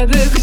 yaşadık.